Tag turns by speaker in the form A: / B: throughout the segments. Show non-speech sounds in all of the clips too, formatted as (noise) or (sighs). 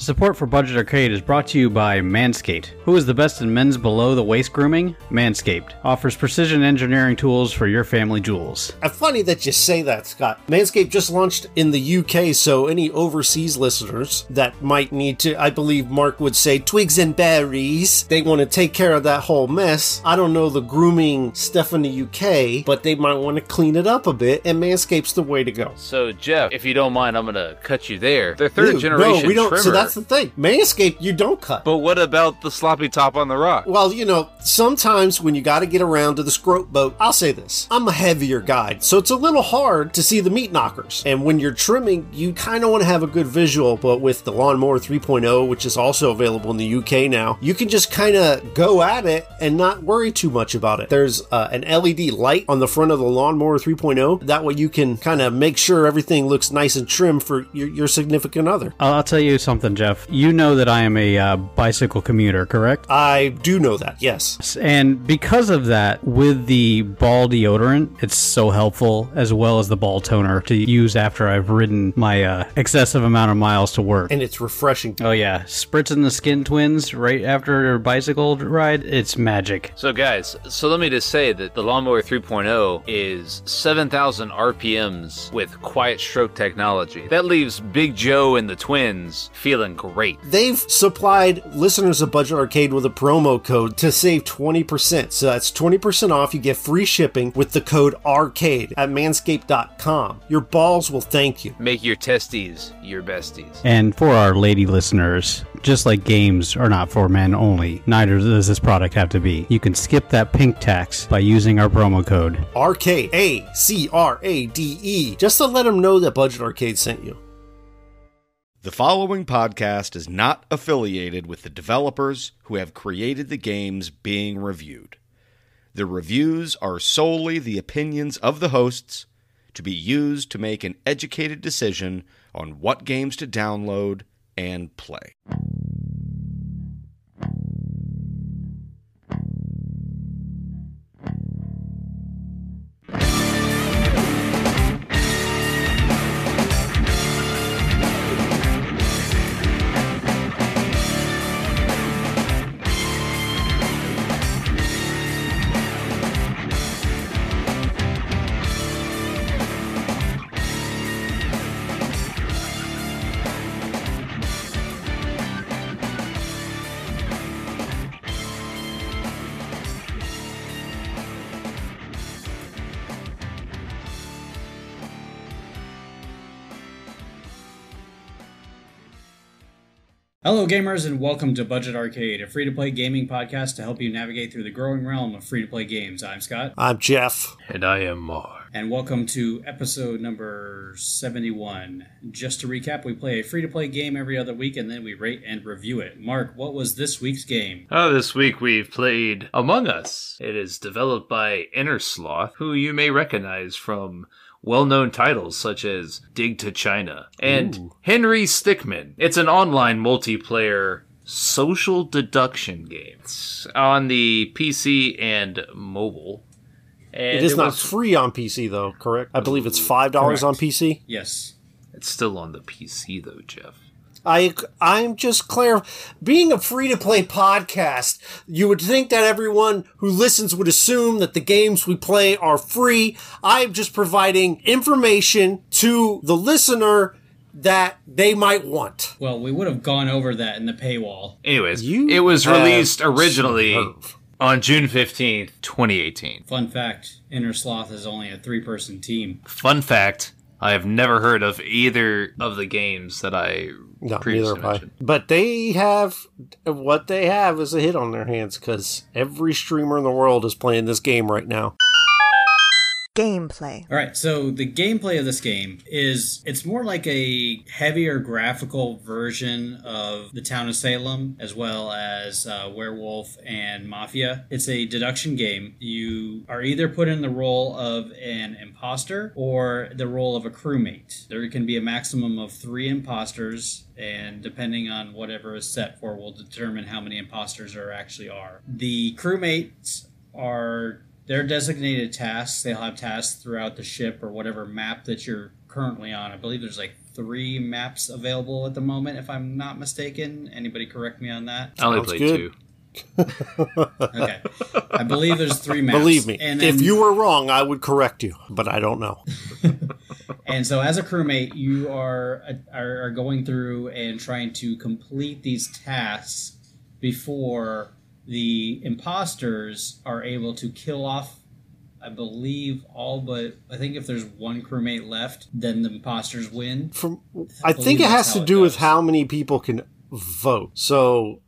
A: Support for Budget Arcade is brought to you by Manscaped. Who is the best in men's below the waist grooming? Manscaped offers precision engineering tools for your family jewels.
B: Uh, funny that you say that, Scott. Manscaped just launched in the UK, so any overseas listeners that might need to, I believe Mark would say, twigs and berries, they want to take care of that whole mess. I don't know the grooming stuff in the UK, but they might want to clean it up a bit, and Manscaped's the way to go.
C: So, Jeff, if you don't mind, I'm going to cut you there. Their third
B: Dude,
C: generation
B: no, we don't.
C: trimmer.
B: So that's the thing. Manscaped, you don't cut.
C: But what about the sloppy top on the rock?
B: Well, you know, sometimes when you got to get around to the scrote boat, I'll say this I'm a heavier guy, so it's a little hard to see the meat knockers. And when you're trimming, you kind of want to have a good visual, but with the Lawnmower 3.0, which is also available in the UK now, you can just kind of go at it and not worry too much about it. There's uh, an LED light on the front of the Lawnmower 3.0. That way you can kind of make sure everything looks nice and trim for your, your significant other.
A: I'll, I'll tell you something, Jeff. You know that I am a uh, bicycle commuter, correct?
B: I do know that, yes.
A: And because of that, with the ball deodorant, it's so helpful, as well as the ball toner to use after I've ridden my uh, excessive amount of miles to work.
B: And it's refreshing.
A: Oh, yeah. Spritzing the skin twins right after a bicycle ride, it's magic.
C: So, guys, so let me just say that the Lawnmower 3.0 is 7,000 RPMs with quiet stroke technology. That leaves Big Joe and the twins feeling great.
B: They've supplied listeners of Budget Arcade with a promo code to save 20%. So that's 20% off. You get free shipping with the code ARCADE at manscaped.com. Your balls will thank you.
C: Make your testes your besties.
A: And for our lady listeners, just like games are not for men only, neither does this product have to be. You can skip that pink tax by using our promo code.
B: Arcade. A C R A D E. Just to let them know that Budget Arcade sent you.
D: The following podcast is not affiliated with the developers who have created the games being reviewed. The reviews are solely the opinions of the hosts to be used to make an educated decision on what games to download and play.
E: Hello, gamers, and welcome to Budget Arcade, a free to play gaming podcast to help you navigate through the growing realm of free to play games. I'm Scott,
B: I'm Jeff.
C: And I am Mar.
E: and welcome to episode number 71. Just to recap, we play a free to play game every other week and then we rate and review it. Mark, what was this week's game?
C: Oh, this week we've played Among Us. It is developed by Innersloth, who you may recognize from well known titles such as Dig to China and Henry Stickmin. It's an online multiplayer social deduction game. It's on the PC and mobile. And
B: It is not
C: was-
B: free on PC, though, correct? I believe it's $5 on PC.
E: Yes.
C: It's still on the PC though, Jeff.
B: I I'm just clear. Being a free to play podcast, you would think that everyone who listens would assume that the games we play are free. I'm just providing information to the listener that they might want.
E: Well, we would have gone over that in the paywall.
C: Anyways,
B: You
C: it was released originally
B: superb.
C: on June 15th, 2018.
E: Fun fact Innersloth is only a three person team.
C: Fun fact I have never heard of either of the games that I
B: No, neither have I. But they have what they have is a hit on their hands because every streamer in the world is playing this game right now.
F: Gameplay.
E: All right, so the gameplay of this game is it's more like a heavier graphical version of the town of Salem as well as uh, Werewolf and Mafia. It's a deduction game. You are either put in the role of an imposter or the role of a crewmate. There can be a maximum of three imposters and depending on whatever is set for will determine how many imposters there actually are. The crewmates are their designated tasks. They'll have tasks throughout the ship or whatever map that you're currently on. I believe there's like three maps available at the moment, if I'm not mistaken. Anybody correct me on that?
C: I only
B: Sounds
C: played
B: good.
C: two. (laughs)
E: Okay, I believe there's three maps.
B: Believe me,
E: and
B: if you were wrong, I would correct you, but I don't know. (laughs)
E: And so, as a crewmate, you are, are are going through and trying to complete these tasks before the imposters are able to kill off. I believe all but I think if there's one crewmate left, then the imposters win.
B: From I
E: believe
B: think it has to do with how many people can vote. So,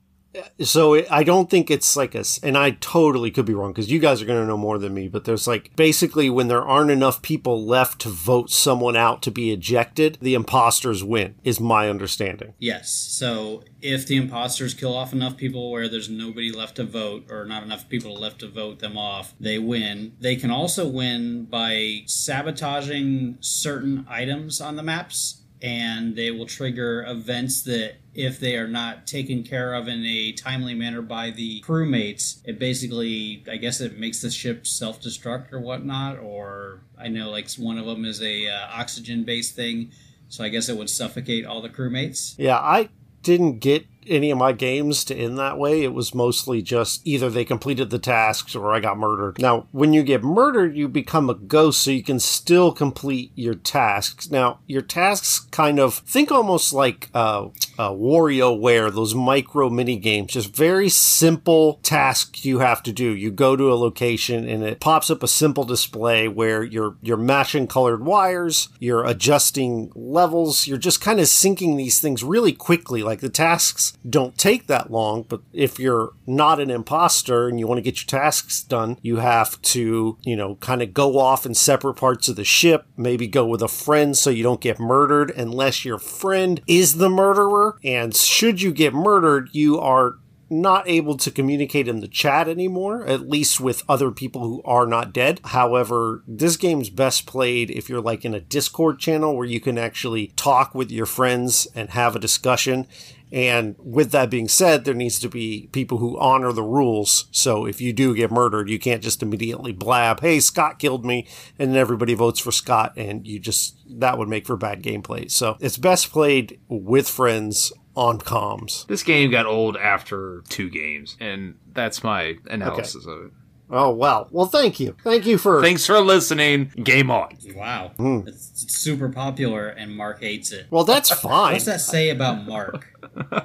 B: so it, I don't think it's like a, and I totally could be wrong because you guys are going to know more than me. But there's like basically when there aren't enough people left to vote someone out to be ejected, the imposters win. Is my understanding.
E: Yes. So if the imposters kill off enough people where there's nobody left to vote or not enough people left to vote them off, they win. They can also win by sabotaging certain items on the maps and they will trigger events that if they are not taken care of in a timely manner by the crewmates, it basically, I guess, it makes the ship self-destruct or whatnot. Or I know, like one of them is a uh, oxygen-based thing, so I guess it would suffocate all the crewmates.
B: Yeah, I didn't get any of my games to end that way. It was mostly just either they completed the tasks or I got murdered. Now, when you get murdered, you become a ghost, so you can still complete your tasks. Now, your tasks kind of think almost like uh, uh, WarioWare, those micro mini games, just very simple tasks you have to do. You go to a location and it pops up a simple display where you're you're matching colored wires, you're adjusting levels, you're just kind of syncing these things really quickly. Like the tasks don't take that long, but if you're not an imposter and you want to get your tasks done, you have to, you know, kind of go off in separate parts of the ship, maybe go with a friend so you don't get murdered unless your friend is the murderer. And should you get murdered, you are not able to communicate in the chat anymore, at least with other people who are not dead. However, this game's best played if you're like in a Discord channel where you can actually talk with your friends and have a discussion. And with that being said, there needs to be people who honor the rules. So if you do get murdered, you can't just immediately blab, hey, Scott killed me, and everybody votes for Scott, and you just, that would make for bad gameplay. So it's best played with friends on comms.
C: This game got old after two games, and that's my analysis of it.
B: Oh, well. Well, thank you. Thank you for.
C: Thanks for listening. Game on.
E: Wow, it's, it's super popular, and Mark hates it.
B: well, that's fine.
E: What's that say about Mark?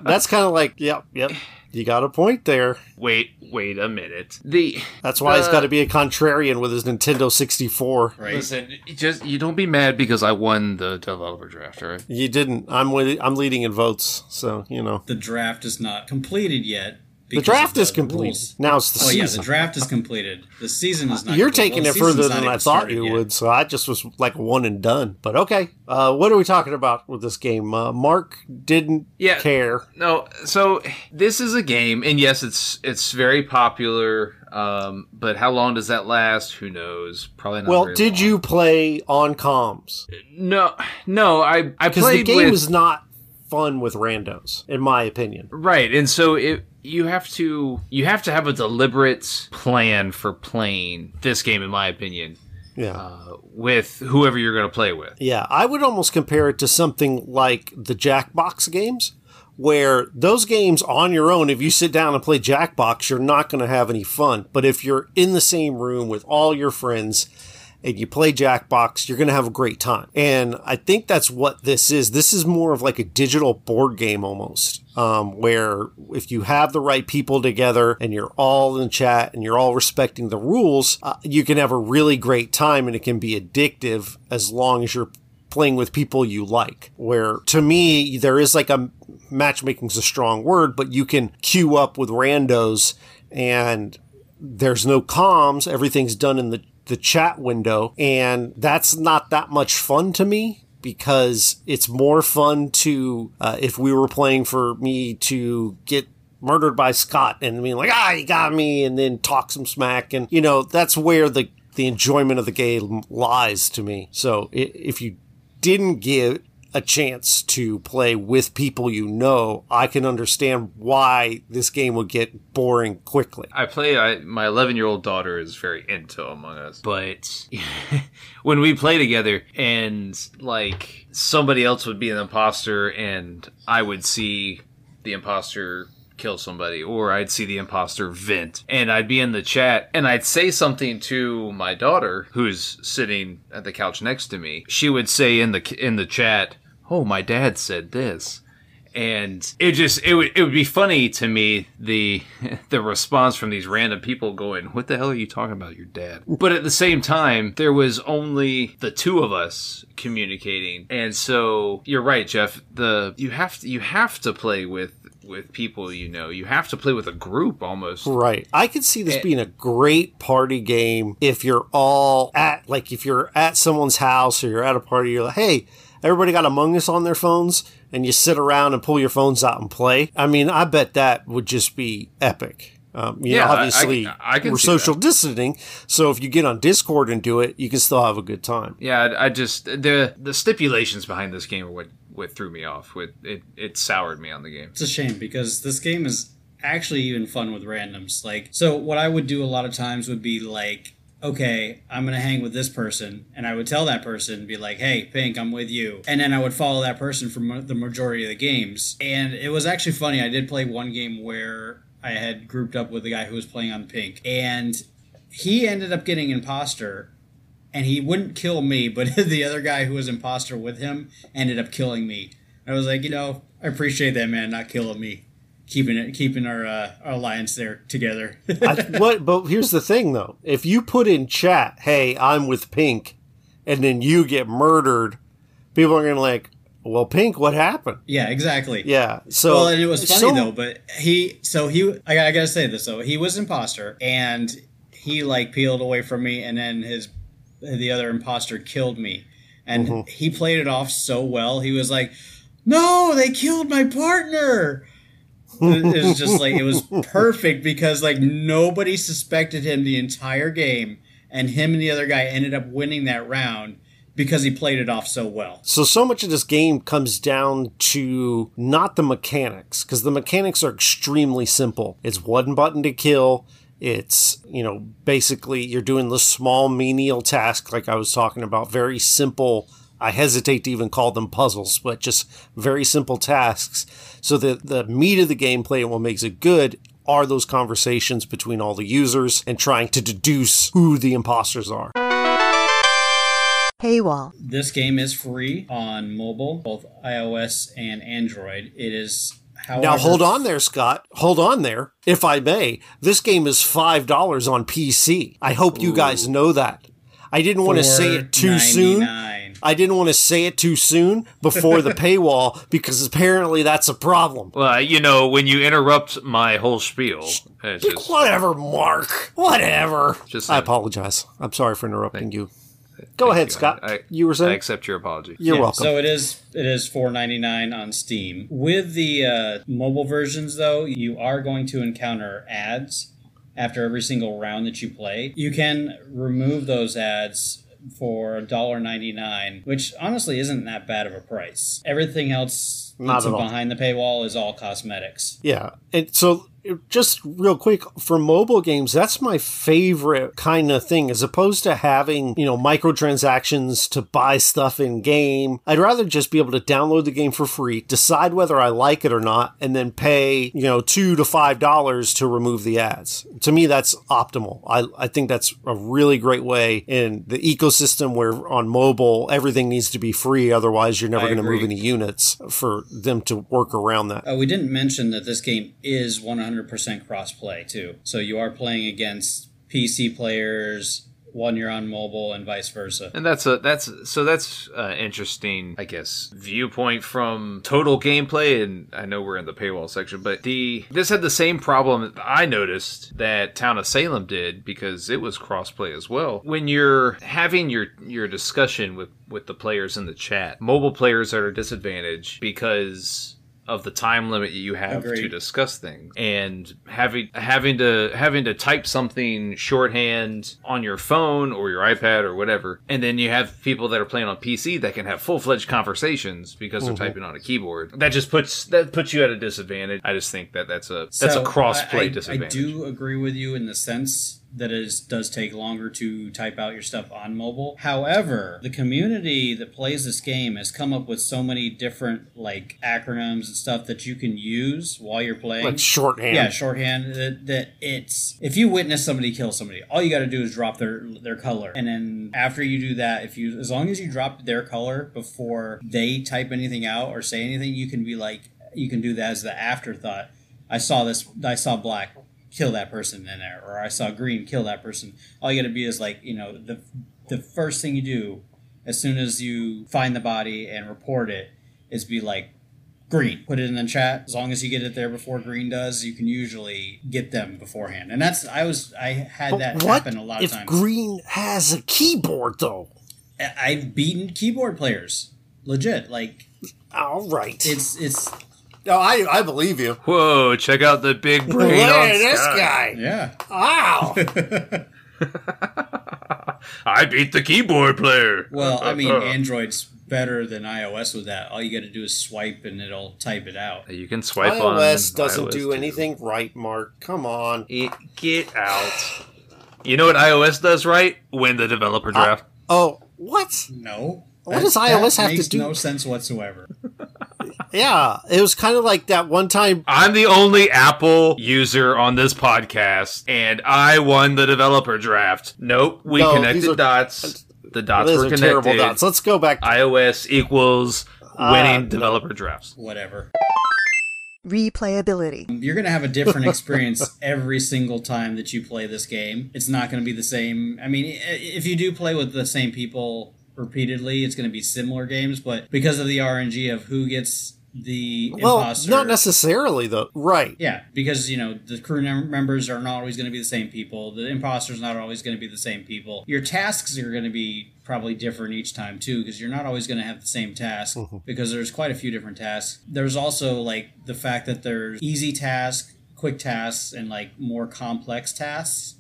B: That's kind of like, yep, yep. You got a point there.
C: Wait, wait a minute. The
B: That's why he's
C: Uh,
B: got to be a contrarian with his Nintendo 64.
E: Right?
C: listen, you just you don't be mad because I won the developer draft, right?
B: You didn't. I'm with, I'm leading in votes, so you know
E: the draft is not completed yet.
B: The draft is
E: the
B: complete.
E: rules.
B: Now it's the season.
E: Oh yeah, the draft is completed. The season is not.
B: You're
E: complete.
B: taking
E: Well,
B: it further than I thought you
E: yet.
B: would, so I just was like one and done. But okay, uh, what are we talking about with this game? Uh, Mark didn't
C: Yeah.
B: care.
C: No, so this is a game, and yes, it's it's very popular. Um, but how long does that last? Who knows? Probably not.
B: Well,
C: very
B: did
C: long.
B: you play on comms?
C: No, no. I I played
B: the game
C: with
B: is not fun with randos, in my opinion.
C: right, and so it you have to you have to have a deliberate plan for playing this game, in my opinion,
B: Yeah.
C: uh, with whoever you're going to play with.
B: Yeah, I would almost compare it to something like the Jackbox games, where those games on your own, if you sit down and play Jackbox, you're not going to have any fun. But if you're in the same room with all your friends and you play Jackbox, you're going to have a great time. And I think that's what this is. This is more of like a digital board game almost. Um, where if you have the right people together and you're all in chat and you're all respecting the rules, uh, you can have a really great time and it can be addictive as long as you're playing with people you like. Where to me, there is like a matchmaking's a strong word, but you can queue up with randos and there's no comms. Everything's done in the, the chat window. And that's not that much fun to me because it's more fun to, uh, if we were playing for me to get murdered by Scott and being like, ah, he got me, and then talk some smack. And, you know, that's where the, the enjoyment of the game lies to me. So if you didn't give a chance to play with people you know, I can understand why this game would get boring quickly.
C: I play. I, my 11 year old daughter is very into Among Us, but (laughs) when we play together and like somebody else would be an imposter and I would see the imposter kill somebody or I'd see the imposter vent and I'd be in the chat and I'd say something to my daughter who's sitting at the couch next to me. She would say in the in the chat, "Oh, my dad said this." And it just it would it would be funny to me the (laughs) the response from these random people going, "What the hell are you talking about, your dad?" But at the same time, there was only the two of us communicating, and so you're right, Jeff. The you have to you have to play with with people you know. You have to play with a group almost.
B: Right. I could see this eh. being a great party game if you're all at, like, if you're at someone's house or you're at a party, you're like, hey, everybody got Among Us on their phones, and you sit around and pull your phones out and play. I mean, I bet that would just be epic. Um, you
C: Yeah,
B: know,
C: I- I-
B: obviously,
C: I can
B: we're social
C: that.
B: distancing, so if you get on Discord and do it, you can still have a good time.
C: Yeah, I, I just the the stipulations behind this game are what what threw me off. With it, it soured me on the game.
E: It's a shame because this game is actually even fun with randoms. Like, so what I would do a lot of times would be like, okay, I'm gonna hang with this person, and I would tell that person, be like, hey, Pink, I'm with you, and then I would follow that person for the majority of the games. And it was actually funny. I did play one game where I had grouped up with the guy who was playing on Pink, and he ended up getting imposter. And he wouldn't kill me, (laughs) but the other guy who was imposter with him ended up killing me. I was like, you know, I appreciate that man not killing me, keeping it, keeping our uh, our alliance there together.
B: I, what? But here's the thing, though. If you put in chat, "Hey, I'm with Pink," and then you get murdered, people are gonna like, "Well, Pink, what happened?"
E: yeah, exactly.
B: Yeah. So
E: well, and it was funny
B: so-
E: though. But he, so he, I, got- I gotta say this though. He was imposter, and he like peeled away from me, and then his the other imposter killed me, and
B: Mm-hmm.
E: he played it off so well. He was like, "No, they killed my partner." It was just like it was perfect because like nobody suspected him the entire game, and him and the other guy ended up winning that round because he played it off so well.
B: So, so much of this game comes down to not the mechanics, because the mechanics are extremely simple. It's one button to kill. It's, you know, basically you're doing the small menial task, like I was talking about, very simple. I hesitate to even call them puzzles, but just very simple tasks. So the, the meat of the gameplay and what makes it good are those conversations between all the users and trying to deduce who the imposters are.
F: Paywall.
E: This game is free on mobile, both iOS and Android. It is however,
B: Now hold on there, Scott. Hold on there, if I may. This game is five dollars on PC. I hope you guys know that. I didn't want to say it too soon.
E: $4.99.
B: I didn't want to say it too soon before the (laughs) paywall because apparently that's a problem.
C: Well, you know, when you interrupt my whole spiel, it's just
B: Whatever, Mark. Whatever.
C: Just
B: I apologize. I'm sorry for interrupting you. Go
C: Thank
B: ahead,
C: you.
B: Scott.
C: I-
B: you were saying.
C: I
B: saying
C: accept your apology.
B: you're
E: Yeah,
B: welcome.
E: So it is it is four ninety nine on Steam. With the uh, mobile versions, though, you are going to encounter ads after every single round that you play. You can remove those ads for $1.99, which honestly isn't that bad of a price. Everything else
B: Not
E: that's behind the paywall is all cosmetics.
B: Yeah. And so just real quick for mobile games, that's my favorite kind of thing as opposed to having, you know, microtransactions to buy stuff in game. I'd rather just be able to download the game for free, decide whether I like it or not, and then pay, you know, two to five dollars to remove the ads. To me, that's optimal. I, I think that's a really great way in the ecosystem where on mobile, everything needs to be free. Otherwise, you're never going to move any units for them to work around that.
E: Uh, we didn't mention that this game is 100% crossplay too. So you are playing against PC players when you're on mobile and vice versa.
C: And that's a that's so that's uh, interesting, I guess, viewpoint from total gameplay. And I know we're in the paywall section, but the this had the same problem I noticed that Town of Salem did because it was crossplay as well. When you're having your your discussion with with the players in the chat, mobile players are at a disadvantage because of the time limit you have
E: Agreed.
C: to discuss things. And having having to having to type something shorthand on your phone or your iPad or whatever and then you have people that are playing on PC that can have full-fledged conversations because they're mm-hmm. typing on a keyboard. That just puts that puts you at a disadvantage. I just think that that's a that's a
E: So,
C: cross
E: I-
C: play
E: I,
C: disadvantage
E: I do agree with you in the sense that is, does take longer to type out your stuff on mobile. However, the community that plays this game has come up with so many different like acronyms and stuff that you can use while you're playing.
B: Like shorthand.
E: Yeah, shorthand. That, that it's if you witness somebody kill somebody, all you got to do is drop their their color, and then after you do that, if you as long as you drop their color before they type anything out or say anything, you can be like you can do that as the afterthought. I saw this. I saw black. Kill that person in there, or I saw green. Kill that person. All you got to be is like you know the the first thing you do as soon as you find the body and report it is be like green. Put it in the chat. As long as you get it there before green does, you can usually get them beforehand. And that's I was I had
B: But
E: that happen a lot
B: if
E: of times.
B: green has a keyboard though?
E: I've beaten keyboard players. Legit. Like
B: All right.
E: it's it's
B: no, I I believe you.
C: whoa check out the big
B: Look
C: brain on
B: at this
C: Sky.
B: guy.
E: yeah.
B: Wow. (laughs) (laughs)
C: I beat the keyboard player
E: Well, I mean (laughs) Android's better than iOS with that. All you got to do is swipe and it'll type it out.
C: you can swipe on
B: iOS doesn't
C: iOS
B: do
C: too.
B: anything right, Mark. Come on.
C: It, get out. You know what iOS does right? Win the developer draft.
B: Oh, what?
E: No.
B: What does iOS have to do-
E: No sense whatsoever.
B: Yeah, it was kind of like that one time.
C: I'm the only Apple user on this podcast, and I won the developer draft. Nope, we
B: No,
C: connected
B: are-
C: dots. The dots were connected.
B: terrible dots. Let's go back.
C: iOS equals
B: Ah,
C: winning
B: no.
C: developer drafts.
E: Whatever.
F: Replayability.
E: You're going to have a different (laughs) experience every single time that you play this game. It's not going to be the same. I mean, if you do play with the same people repeatedly, it's going to be similar games, but because of the RNG of who gets the
B: well,
E: imposter.
B: not necessarily though. Right.
E: Yeah, because you know the crew members are not always going to be the same people. The imposters not always going to be the same people. Your tasks are going to be probably different each time too, because you're not always going to have the same task. Mm-hmm. Because there's quite a few different tasks. There's also like the fact that there's easy tasks, quick tasks, and like more complex tasks.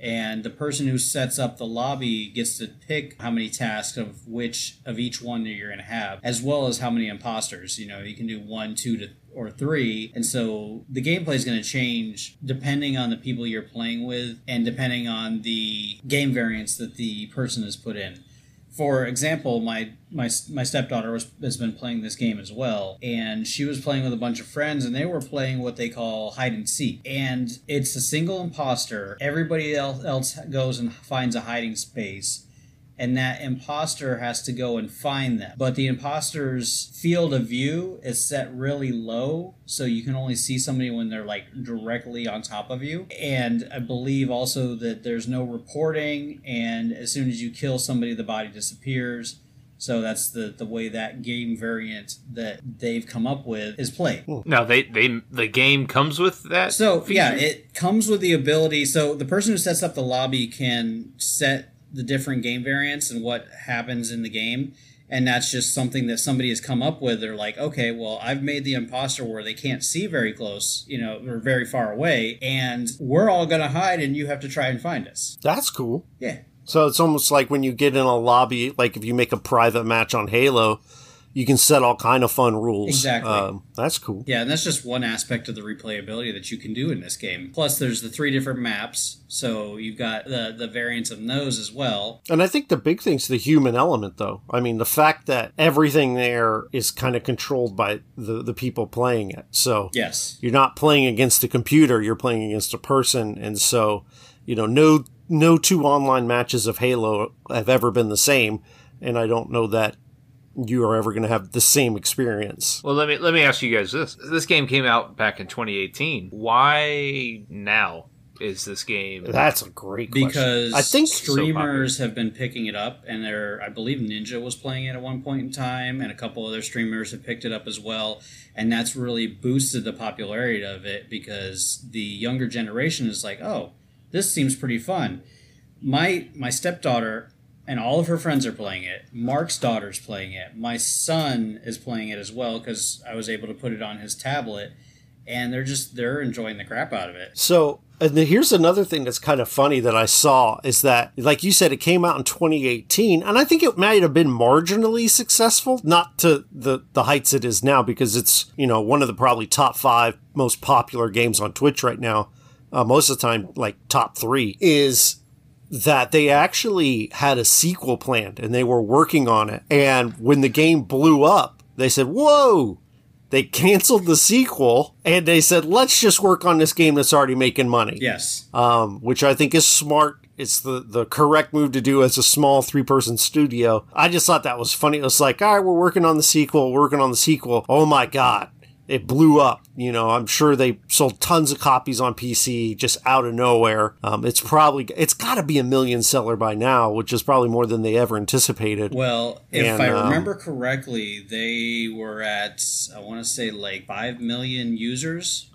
E: And the person who sets up the lobby gets to pick how many tasks of which of each one that you're going to have, as well as how many imposters. You know, you can do one, two, to or three, and so the gameplay is going to change depending on the people you're playing with and depending on the game variants that the person has put in. For example, my my my stepdaughter was, has been playing this game as well, and she was playing with a bunch of friends, and they were playing what they call hide and seek, and it's a single imposter. Everybody else, else goes and finds a hiding space, and that imposter has to go and find them. But the imposter's field of view is set really low, so you can only see somebody when they're like directly on top of you. And I believe also that there's no reporting, and as soon as you kill somebody, the body disappears. So that's the, the way that game variant that they've come up with is played. Hmm.
C: Now they they the game comes with that.
E: So
C: feature?
E: yeah, it comes with the ability. So the person who sets up the lobby can set the different game variants and what happens in the game, and that's just something that somebody has come up with. They're like, okay, well, I've made the imposter where they can't see very close, you know, or very far away, and we're all gonna hide, and you have to try and find us.
B: That's cool.
E: Yeah,
B: So it's almost like when you get in a lobby, like if you make a private match on Halo, you can set all kind of fun rules.
E: Exactly.
B: Um, that's cool.
E: Yeah, and that's just one aspect of the replayability that you can do in this game. Plus, there's the three different maps, so you've got the the variants of those as well.
B: And I think the big thing's the human element, though. I mean, the fact that everything there is kind of controlled by the, the people playing it. So
E: Yes.
B: you're not playing against a computer, you're playing against a person. And so, you know, no no two online matches of Halo have ever been the same. And I don't know that you are ever going to have the same experience.
C: Well, let me let me ask you guys this: This game came out back in 2018. Why now is this game?
B: That's a great question.
E: Because
B: I think
E: streamers have been picking it up, and there, I believe Ninja was playing it at one point in time, and a couple other streamers have picked it up as well, and that's really boosted the popularity of it because the younger generation is like, oh, this seems pretty fun. My my stepdaughter and all of her friends are playing it. Mark's daughter's playing it. My son is playing it as well because I was able to put it on his tablet, and they're just they're enjoying the crap out of it.
B: So, and here's another thing that's kind of funny that I saw is that, like you said, it came out in 2018, and I think it might have been marginally successful, not to the the heights it is now, because it's you know one of the probably top five most popular games on Twitch right now. Uh, most of the time, like top three is that they actually had a sequel planned and they were working on it. And when the game blew up, they said, "Whoa." They canceled the sequel and they said, let's just work on this game that's already making money.
E: Yes.
B: Um, which I think is smart. It's the, the correct move to do as a small three person studio. I just thought that was funny. It was like, all right, we're working on the sequel, working on the sequel. Oh my God. It blew up. You know, I'm sure they sold tons of copies on PC just out of nowhere. Um, it's probably, it's got to be a million seller by now, which is probably more than they ever anticipated.
E: Well, if
B: And,
E: I
B: um,
E: remember correctly, they were at I want to say like five million users,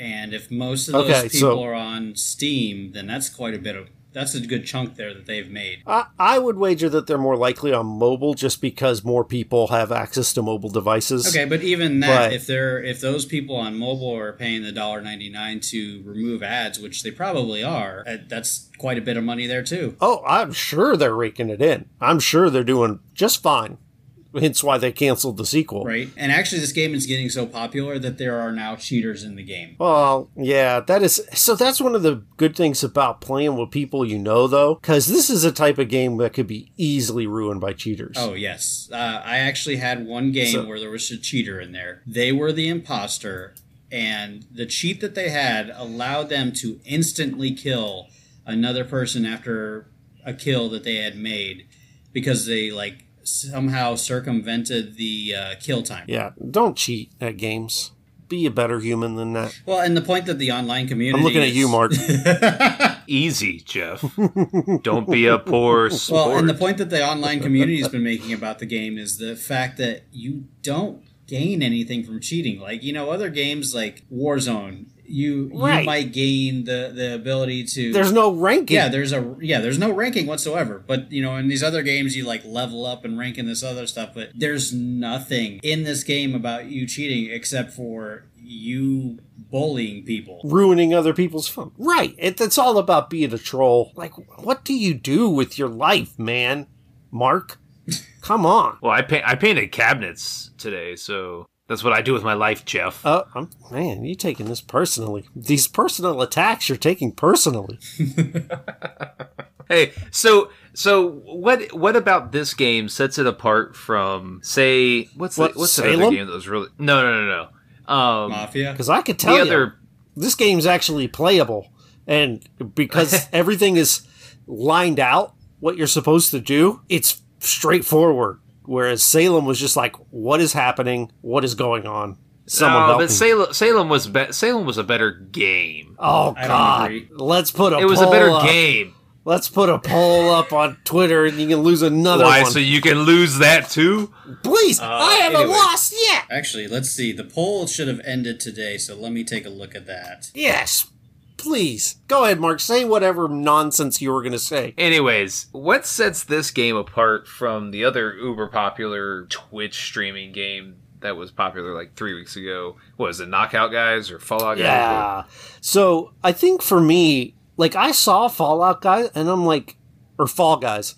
E: and if most of those
B: Okay,
E: people
B: so-
E: are on Steam, then that's quite a bit of that's a good chunk there that they've made.
B: I, I would wager that they're more likely on mobile just because more people have access to mobile devices.
E: Okay, but even that,
B: But-
E: if they're if those people on mobile are paying the dollar ninety nine to remove ads, which they probably are, uh, that's quite a bit of money there too.
B: Oh, I'm sure they're raking it in. I'm sure they're doing just fine. Hence why they canceled the sequel.
E: Right, and actually, this game is getting so popular that there are now cheaters in the game.
B: Well, yeah, that is so. That's one of the good things about playing with people you know, though, because this is a type of game that could be easily ruined by cheaters.
E: Oh yes, uh, I actually had one game
B: So-
E: where there was a cheater in there. They were the imposter, and the cheat that they had allowed them to instantly kill another person after a kill that they had made because they like somehow circumvented the uh, kill time.
B: Yeah, don't cheat at games. Be a better human than that.
E: Well, and the point that the online community
B: I'm looking at you, Mark. (laughs)
C: Easy, Jeff. Don't be a poor sport. (laughs)
E: Well, and the point that the online community has been making about the game is the fact that you don't gain anything from cheating. Like you know, other games like Warzone, you
B: Right.
E: you might gain the the ability to.
B: There's no ranking.
E: yeah, there's a yeah, there's no ranking whatsoever. But you know, in these other games, you like level up and rank in this other stuff. But there's nothing in this game about you cheating except for you bullying people.
B: ruining other people's fun. Right. It, it's all about being a troll. Like, what do you do with your life, man? Mark? (laughs) Come on.
C: well, I pa- I painted cabinets today, so that's what I do with my life, Jeff.
B: Uh, I'm, man, you taking this personally. These personal attacks you're taking personally. (laughs)
C: Hey, so so what what about this game sets it apart from say what's
B: What,
C: the, what's the other
B: Salem?
C: game that was really no no no no um
E: Mafia.
B: Because I could
C: the
B: tell you,
C: other
B: this game's actually playable. And because (laughs) everything is lined out, what you're supposed to do, it's straightforward. Whereas Salem was just like, what is happening? What is going on? Someone
C: no,
B: help
C: but
B: me.
C: Salem Salem was be- Salem was a better game.
B: Oh God! Let's put a
C: It was a better
B: up.
C: game.
B: Let's put a poll up on Twitter, and you can lose another one.
C: Why?
B: one.
C: So you can lose that too?
B: Please, uh, I haven't
E: anyway.
B: lost yet.
E: Actually, let's see. The poll should have ended today, so let me take a look at that.
B: Yes, please go ahead, Mark. Say whatever nonsense you were going to say.
C: Anyways, what sets this game apart from the other uber popular Twitch streaming game that was popular like three weeks ago? What was it Knockout Guys or Fallout Guys?
B: Yeah. So I think for me, like I saw Fallout guys, and I'm like, or Fall Guys,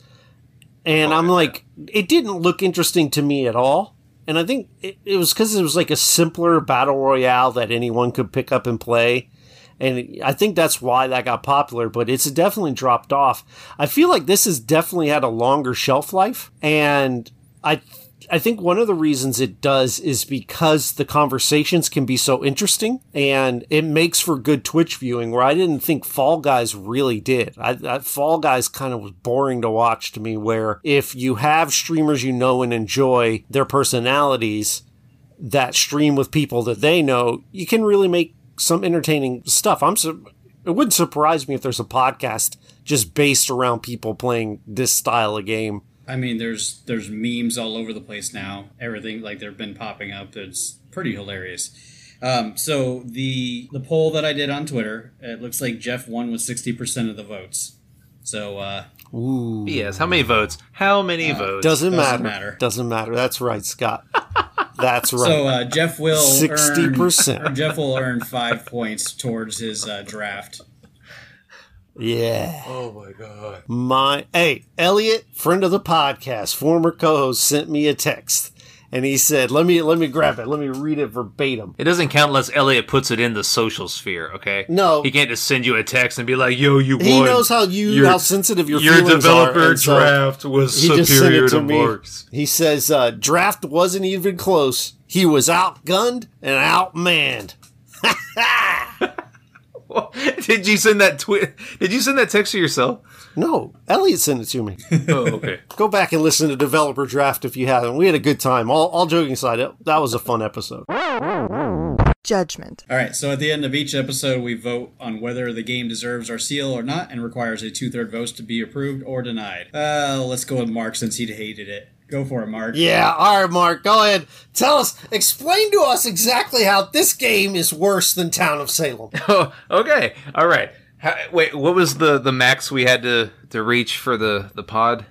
B: and
C: Oh,
B: I'm
C: yeah.
B: like, it didn't look interesting to me at all. And I think it, it was because it was like a simpler battle royale that anyone could pick up and play. And I think that's why that got popular, but it's definitely dropped off. I feel like this has definitely had a longer shelf life. And I I think one of the reasons it does is because the conversations can be so interesting and it makes for good Twitch viewing where I didn't think Fall Guys really did. I, I, Fall Guys kind of was boring to watch to me where if you have streamers you know and enjoy their personalities that stream with people that they know, you can really make some entertaining stuff. I'm su- it wouldn't surprise me if there's a podcast just based around people playing this style of game.
E: I mean, there's there's memes all over the place now. Everything like they've been popping up. That's pretty hilarious. Um, so the the poll that I did on Twitter, it looks like Jeff won with sixty percent of the votes. So uh,
C: Yes. How many votes? How many votes?
B: Doesn't,
E: Doesn't
B: matter.
E: matter.
B: Doesn't matter. That's right, Scott. (laughs) That's right.
E: so uh, Jeff will
B: 60%.
E: Jeff will earn five points towards his uh, draft.
B: yeah.
C: oh my god.
B: My hey, Elliot, friend of the podcast, former co-host, sent me a text, and he said, "Let me let me grab it. Let me read it verbatim."
C: It doesn't count unless Elliot puts it in the social sphere. Okay.
B: No.
C: He can't just send you a text and be like, "Yo, you won."
B: He knows how you
C: Your-
B: how sensitive your,
C: your
B: feelings
C: developer
B: are. and so
C: draft was
B: he just sent
C: superior
B: it
C: to,
B: to me.
C: Mark's.
B: He says, uh, "Draft wasn't even close. He was outgunned and outmanned." (laughs) (laughs)
C: Did you send that tweet? Did you send that text to yourself?
B: No, Elliot sent it to me. (laughs)
C: Oh, okay.
B: Go back and listen to Developer Draft if you haven't. We had a good time. All, all joking aside, it, that was a fun episode.
F: Judgment.
E: All right. So at the end of each episode, we vote on whether the game deserves our seal or not, and requires a two third vote to be approved or denied. Uh, let's go with Mark since he hated it. Go for it, Mark.
B: Yeah, all right, Mark, go ahead. Tell us, explain to us exactly how this game is worse than Town of Salem.
C: Oh, (laughs) okay. All right. How, wait, what was the the max we had to to reach for the the pod?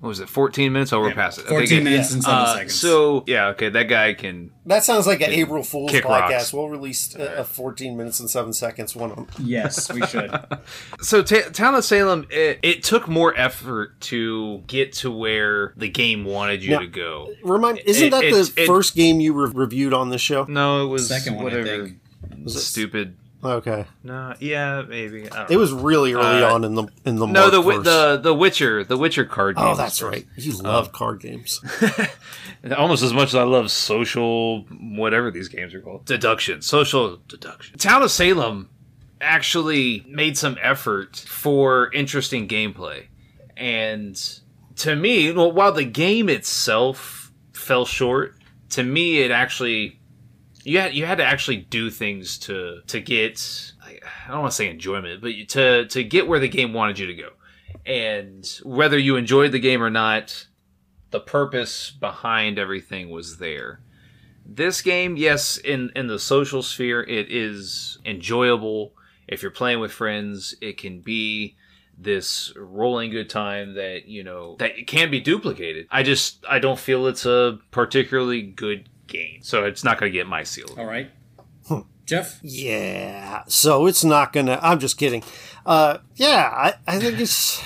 C: What was it? 14 minutes? Oh, we're past it. Okay,
E: 14
C: good.
E: minutes and 7
C: Uh,
E: seconds.
C: So, yeah, okay, that guy can.
B: That sounds like an April Fool's podcast.
C: rocks.
B: We'll release a, a 14 minutes and 7 seconds one. on-
E: Yes, we should. (laughs)
C: So, Ta Town of Salem, it, it took more effort to get to where the game wanted you
B: Yeah.
C: to go.
B: Remind, isn't that
C: it-
B: the
C: it-
B: first game you re- reviewed on the show?
C: No, it was
E: Second one, I
C: whatever.
E: think.
C: Stupid.
B: Okay,
C: No, yeah, maybe. I don't
B: it was really early
C: Uh,
B: on in the in the
C: No, the, Wi- the the Witcher, the Witcher card game.
B: oh,
C: was
B: that's
C: first.
B: right. You love card games. (laughs)
C: Almost as much as I love social, whatever these games are called. Deduction. Social deduction. Town of Salem actually made some effort for interesting gameplay. And to me, well, while the game itself fell short, to me it actually you had you had to actually do things to to get I don't want to say enjoyment, but to to get where the game wanted you to go. And whether you enjoyed the game or not, the purpose behind everything was there. This game, yes, in in the social sphere, it is enjoyable. If you're playing with friends, it can be this rolling good time that you know that can be duplicated. I just I don't feel it's a particularly good game, so it's not going to get my seal.
E: All right. Jeff?
B: Yeah. So it's not gonna. I'm just kidding. Uh, yeah, I, I think it's.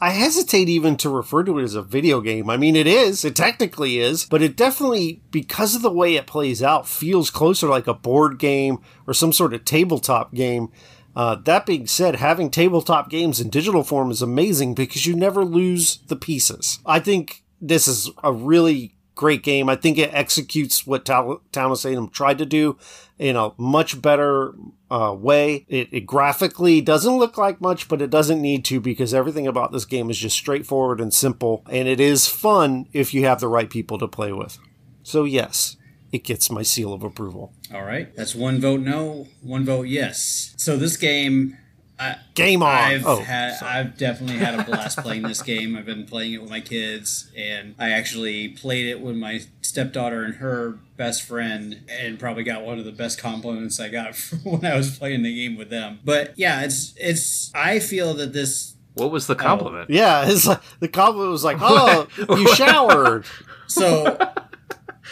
B: I hesitate even to refer to it as a video game. I mean, it is. It technically is, but it definitely, because of the way it plays out, feels closer like a board game or some sort of tabletop game. Uh, that being said, having tabletop games in digital form is amazing because you never lose the pieces. I think this is a really great game. I think it executes what Town of Salem tried to do in a much better uh, way. It, it graphically doesn't look like much, but it doesn't need to because everything about this game is just straightforward and simple, and it is fun if you have the right people to play with. So yes, it gets my seal of approval.
E: All right. That's one vote no, one vote yes. So this game, I,
B: Game on!
E: I've
B: oh,
E: had, I've definitely had a blast playing this game. I've been playing it with my kids, and I actually played it with my stepdaughter and her best friend, and probably got one of the best compliments I got (laughs) when I was playing the game with them. But yeah, it's it's. I feel that this.
C: What was the oh. compliment?
B: yeah, (laughs) it's like the compliment was like, "Oh, (laughs) you showered."
E: So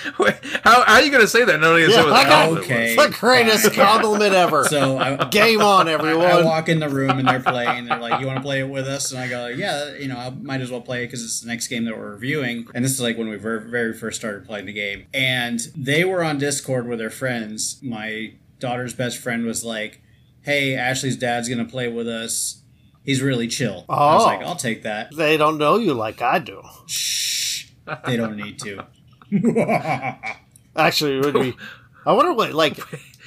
E: (laughs)
C: Wait, how, how are you going to say that? No,
B: Yeah,
C: yeah,
B: I got-
E: Okay.
B: the greatest compliment ever.
E: So I,
B: Game on,
E: I, I walk in the room and they're playing. They're like, "You want to play it with us?" And I go, "Yeah, you know, I might as well play it because it's the next game that we're reviewing." And this is like when we very, very first started playing the game. And they were on Discord with their friends. My daughter's best friend was like, "Hey, Ashley's dad's gonna play with us. He's really chill." I was
B: Oh.
E: like, "I'll take that."
B: They don't know you like I do.
E: Shh, they don't need to. (laughs)
B: Actually, it would be. I wonder what like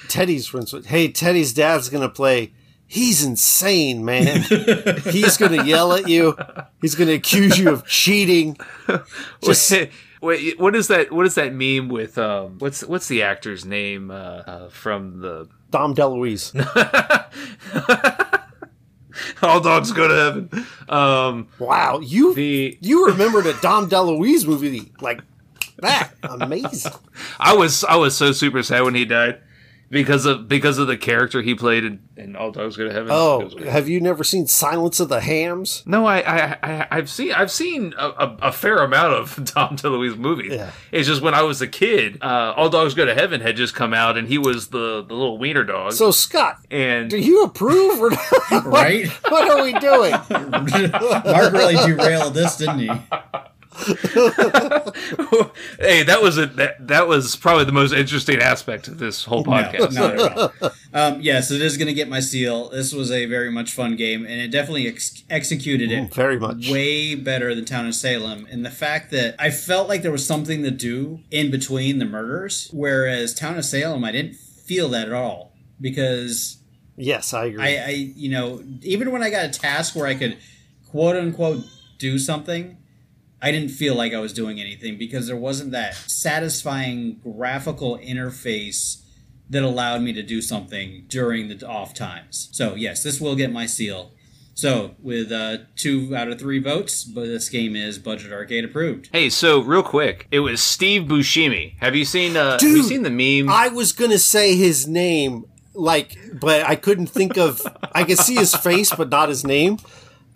B: Teddy's friends. would- Hey, Teddy's dad's gonna play. He's insane, man. (laughs) He's gonna yell at you. He's gonna accuse you of cheating. (laughs) Just
C: Wait, wait, what is that? What is that meme with? Um, what's what's the actor's name uh, uh, from the
B: Dom DeLuise.
C: All Dogs Go to Heaven? Um,
B: Wow, you
C: the
B: you remembered a Dom DeLuise movie like that? Amazing. (laughs)
C: I was I was so super sad when he died because of because of the character he played in, in All Dogs Go to Heaven.
B: Oh, have you never seen Silence of the Hams?
C: No, I, I, I, I've seen, I've seen a, a, a fair amount of (laughs) Dom DeLuise movies.
B: Yeah.
C: It's just when I was a kid, uh, All Dogs Go to Heaven had just come out, and he was the, the little wiener dog.
B: So Scott,
C: and
B: do you approve or not? (laughs)
E: Right?
B: what are we doing?
E: Mark really derailed this, didn't he? (laughs)
C: hey, that was a that, that was probably the most interesting aspect of this whole podcast.
E: No, not at all. Um, yes, it is going to get my seal. This was a very much fun game, and it definitely ex- executed it
B: Very much.
E: way better than Town of Salem. And the fact that I felt like there was something to do in between the murders, whereas Town of Salem, I didn't feel that at all because
B: Yes, I agree.
E: I, I you know, even when I got a task where I could quote unquote do something, I didn't feel like I was doing anything because there wasn't that satisfying graphical interface that allowed me to do something during the off times. So, yes, this will get my seal. So, with uh, two out of three votes, but this game is Budget Arcade approved.
C: Hey, so real quick, it was Steve Buscemi. Have you seen? Uh, have you seen the meme?
B: I was gonna say his name, like, but I couldn't think of. I could see his face, but not his name,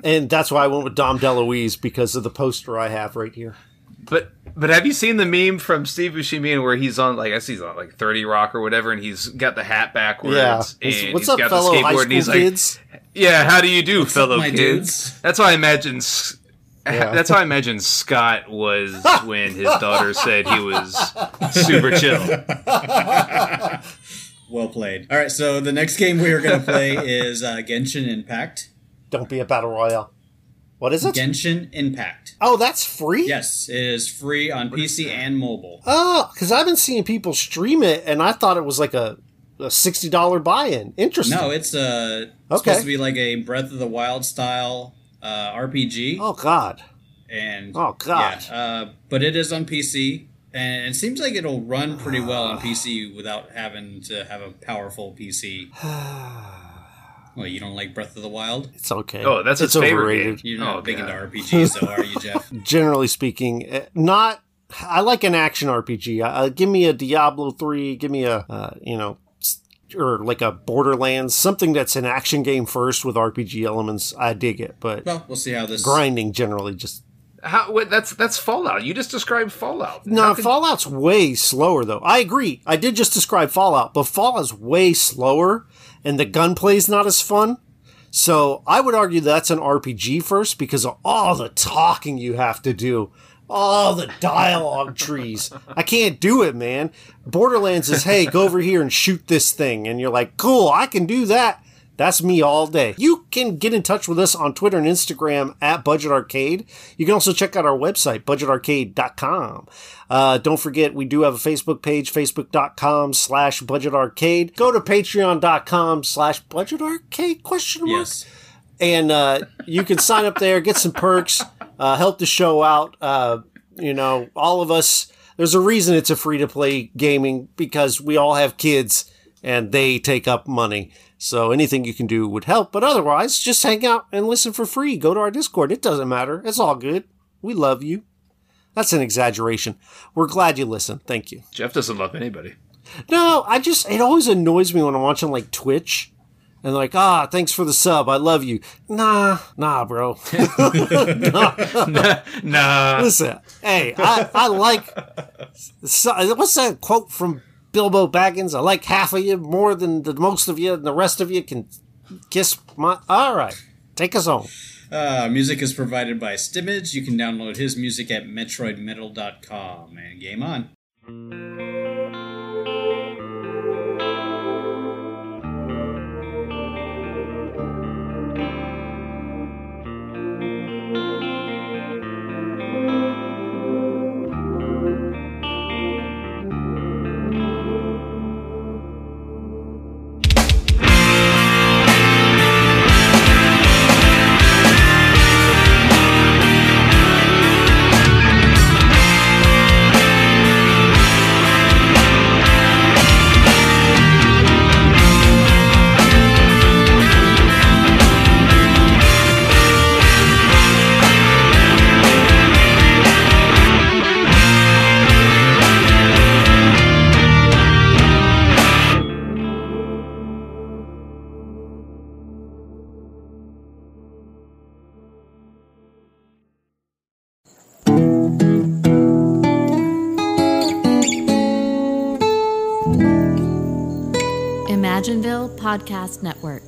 B: and that's why I went with Dom DeLuise because of the poster I have right here.
C: But but have you seen the meme from Steve Buscemi and where he's on like I see he's on like Thirty Rock or whatever, and he's got the hat backwards
B: Yeah.
C: and
B: What's
C: he's
B: up,
C: got
B: fellow
C: the
B: high
C: skateboard, and he's
B: school
C: like,
B: kids?
C: "Yeah, how do you do, fellow
E: my
C: kids?"
E: dudes?
C: That's how I imagine.
B: Yeah. (laughs)
C: That's how I imagine Scott was (laughs) when his daughter said he was super (laughs) chill.
E: Well played. All right, so the next game we are going to play is uh, Genshin Impact.
B: Don't be a battle royale. What is it?
E: Genshin Impact.
B: oh, that's free.
E: Yes, it is free on PC and mobile.
B: Oh, because I've been seeing people stream it, and I thought it was like a, a sixty dollar buy-in. Interesting.
E: No, it's uh it's
B: Okay.
E: supposed to be like a Breath of the Wild style uh, RPG,
B: oh God.
E: and
B: Oh, God.
E: yeah, uh, but it is on PC, and it seems like it'll run pretty well on PC without having to have a powerful PC. (sighs) (sighs) (sighs) well, you don't like Breath of the Wild?
B: It's okay.
C: Oh, that's
B: it's
C: his favorite
B: overrated.
C: game.
E: You're not
C: Oh,
E: big
C: God.
E: into RPGs, though, are you, (laughs) Jeff?
B: Generally speaking, eh, not. I like an action RPG. Uh, give me a Diablo three. Give me a uh, you know. Or like a Borderlands, something that's an action game first with RPG elements. I dig it, but
E: Well, we'll see how this.
B: grinding generally just
C: How? Wait, that's that's Fallout. You just described Fallout.
B: No,
C: How could-
B: Fallout's way slower though. I agree. I did just describe Fallout, but Fallout's way slower and the gunplay's not as fun. So I would argue that's an RPG first because of all the talking you have to do. All the dialogue trees. I can't do it, man. Borderlands is, hey, go over here and shoot this thing. And you're like, cool, I can do that. That's me all day. You can get in touch with us on Twitter and Instagram at Budget Arcade. You can also check out our website, budgetarcade.com. Uh, don't forget, we do have a Facebook page, facebook.com slash budget arcade. Go to patreon.com slash budget arcade question mark
E: Yes.
B: and uh, you can sign up there, get some perks, uh, help the show out. Uh, you know, all of us. There's a reason it's a free to play gaming because we all have kids and they take up money. So anything you can do would help. But otherwise, just hang out and listen for free. Go to our Discord. It doesn't matter. It's all good. We love you. That's an exaggeration. We're glad you listen. Thank you.
C: Jeff doesn't love anybody.
B: No, I just it always annoys me when I'm watching like Twitch and like, ah, thanks for the sub. I love you. Nah, nah, bro. (laughs) (laughs)
C: Nah.
B: Listen, hey, I, I like. So, what's that quote from Bilbo Baggins? I like half of you more than the most of you, and the rest of you can kiss my. All right, take us home.
E: Uh, music is provided by Stimage. You can download his music at metroidmetal.com. And game on.
G: Podcast Network.